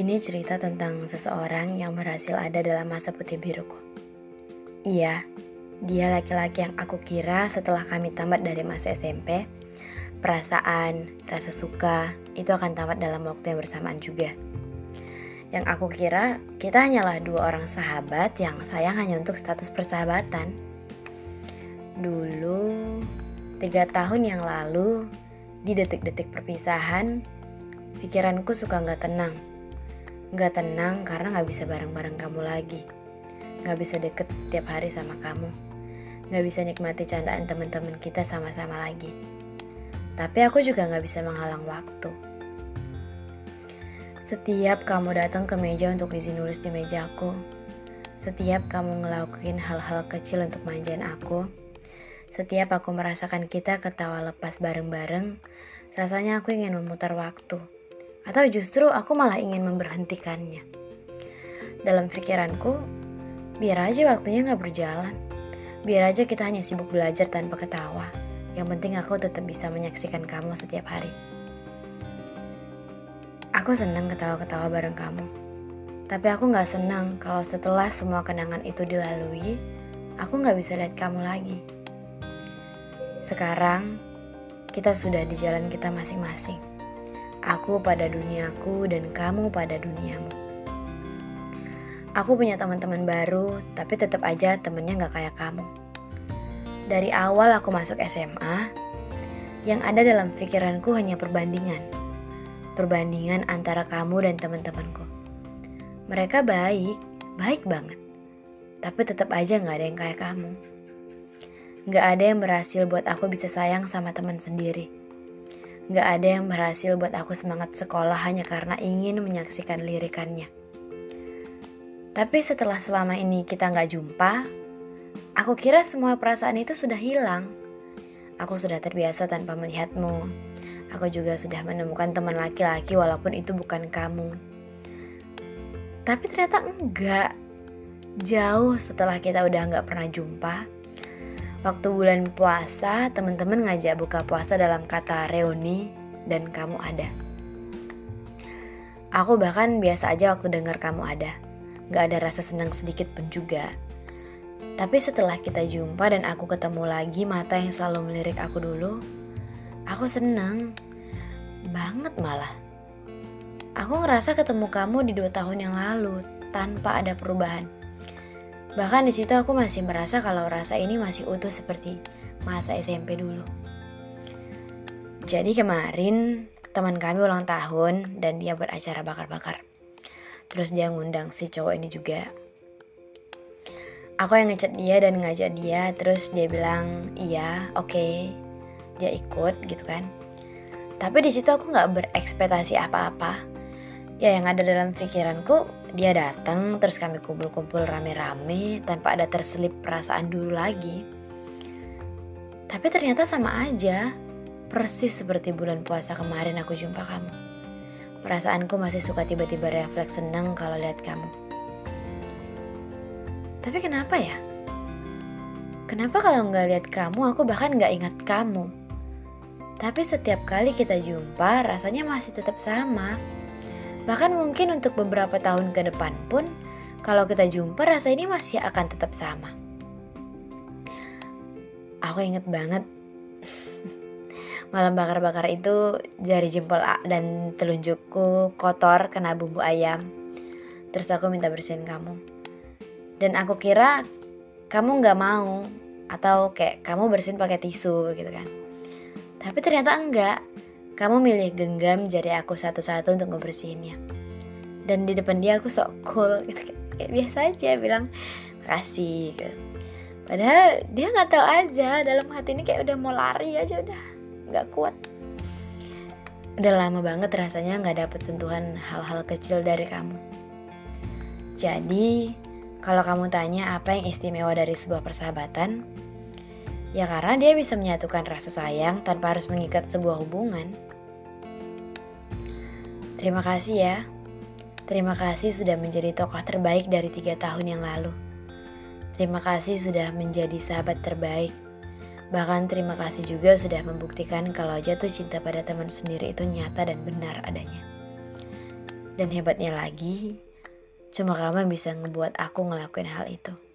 Ini cerita tentang seseorang yang berhasil ada dalam masa putih biruku. Iya, dia laki-laki yang aku kira setelah kami tamat dari masa SMP, perasaan, rasa suka, itu akan tamat dalam waktu yang bersamaan juga. Yang aku kira, kita hanyalah dua orang sahabat yang sayang hanya untuk status persahabatan. Dulu, tiga tahun yang lalu, di detik-detik perpisahan, pikiranku suka nggak tenang Gak tenang karena gak bisa bareng-bareng kamu lagi. Gak bisa deket setiap hari sama kamu. Gak bisa nikmati candaan teman-teman kita sama-sama lagi. Tapi aku juga gak bisa menghalang waktu. Setiap kamu datang ke meja untuk izin nulis di mejaku, setiap kamu ngelakuin hal-hal kecil untuk manjain aku, setiap aku merasakan kita ketawa lepas bareng-bareng, rasanya aku ingin memutar waktu atau justru aku malah ingin memberhentikannya. Dalam pikiranku, biar aja waktunya gak berjalan. Biar aja kita hanya sibuk belajar tanpa ketawa. Yang penting aku tetap bisa menyaksikan kamu setiap hari. Aku senang ketawa-ketawa bareng kamu. Tapi aku gak senang kalau setelah semua kenangan itu dilalui, aku gak bisa lihat kamu lagi. Sekarang, kita sudah di jalan kita masing-masing. Aku pada duniaku dan kamu pada duniamu. Aku punya teman-teman baru, tapi tetap aja temennya gak kayak kamu. Dari awal aku masuk SMA, yang ada dalam pikiranku hanya perbandingan. Perbandingan antara kamu dan teman-temanku. Mereka baik, baik banget. Tapi tetap aja gak ada yang kayak kamu. Gak ada yang berhasil buat aku bisa sayang sama teman sendiri Gak ada yang berhasil buat aku semangat sekolah hanya karena ingin menyaksikan lirikannya. Tapi setelah selama ini kita gak jumpa, aku kira semua perasaan itu sudah hilang. Aku sudah terbiasa tanpa melihatmu. Aku juga sudah menemukan teman laki-laki walaupun itu bukan kamu. Tapi ternyata enggak. Jauh setelah kita udah gak pernah jumpa, Waktu bulan puasa, teman-teman ngajak buka puasa dalam kata reuni dan kamu ada. Aku bahkan biasa aja waktu dengar kamu ada. Gak ada rasa senang sedikit pun juga. Tapi setelah kita jumpa dan aku ketemu lagi mata yang selalu melirik aku dulu, aku senang. Banget malah. Aku ngerasa ketemu kamu di dua tahun yang lalu tanpa ada perubahan Bahkan di situ aku masih merasa kalau rasa ini masih utuh seperti masa SMP dulu. Jadi kemarin teman kami ulang tahun dan dia beracara bakar-bakar. Terus dia ngundang si cowok ini juga. Aku yang ngechat dia dan ngajak dia, terus dia bilang iya, oke, okay. dia ikut gitu kan. Tapi di situ aku nggak berekspektasi apa-apa. Ya yang ada dalam pikiranku dia datang terus kami kumpul-kumpul rame-rame tanpa ada terselip perasaan dulu lagi. Tapi ternyata sama aja, persis seperti bulan puasa kemarin aku jumpa kamu. Perasaanku masih suka tiba-tiba refleks senang kalau lihat kamu. Tapi kenapa ya? Kenapa kalau nggak lihat kamu, aku bahkan nggak ingat kamu? Tapi setiap kali kita jumpa, rasanya masih tetap sama Bahkan mungkin untuk beberapa tahun ke depan pun, kalau kita jumpa rasa ini masih akan tetap sama. Aku inget banget malam bakar-bakar itu jari jempol dan telunjukku kotor kena bumbu ayam. Terus aku minta bersihin kamu. Dan aku kira kamu nggak mau atau kayak kamu bersihin pakai tisu gitu kan. Tapi ternyata enggak. Kamu milih genggam jari aku satu-satu untuk ngebersihinnya. Dan di depan dia aku sok cool gitu kayak biasa aja bilang makasih gitu. Padahal dia nggak tahu aja dalam hati ini kayak udah mau lari aja udah nggak kuat. Udah lama banget rasanya nggak dapet sentuhan hal-hal kecil dari kamu. Jadi, kalau kamu tanya apa yang istimewa dari sebuah persahabatan, ya karena dia bisa menyatukan rasa sayang tanpa harus mengikat sebuah hubungan. Terima kasih ya. Terima kasih sudah menjadi tokoh terbaik dari tiga tahun yang lalu. Terima kasih sudah menjadi sahabat terbaik. Bahkan terima kasih juga sudah membuktikan kalau jatuh cinta pada teman sendiri itu nyata dan benar adanya. Dan hebatnya lagi, cuma kamu bisa ngebuat aku ngelakuin hal itu.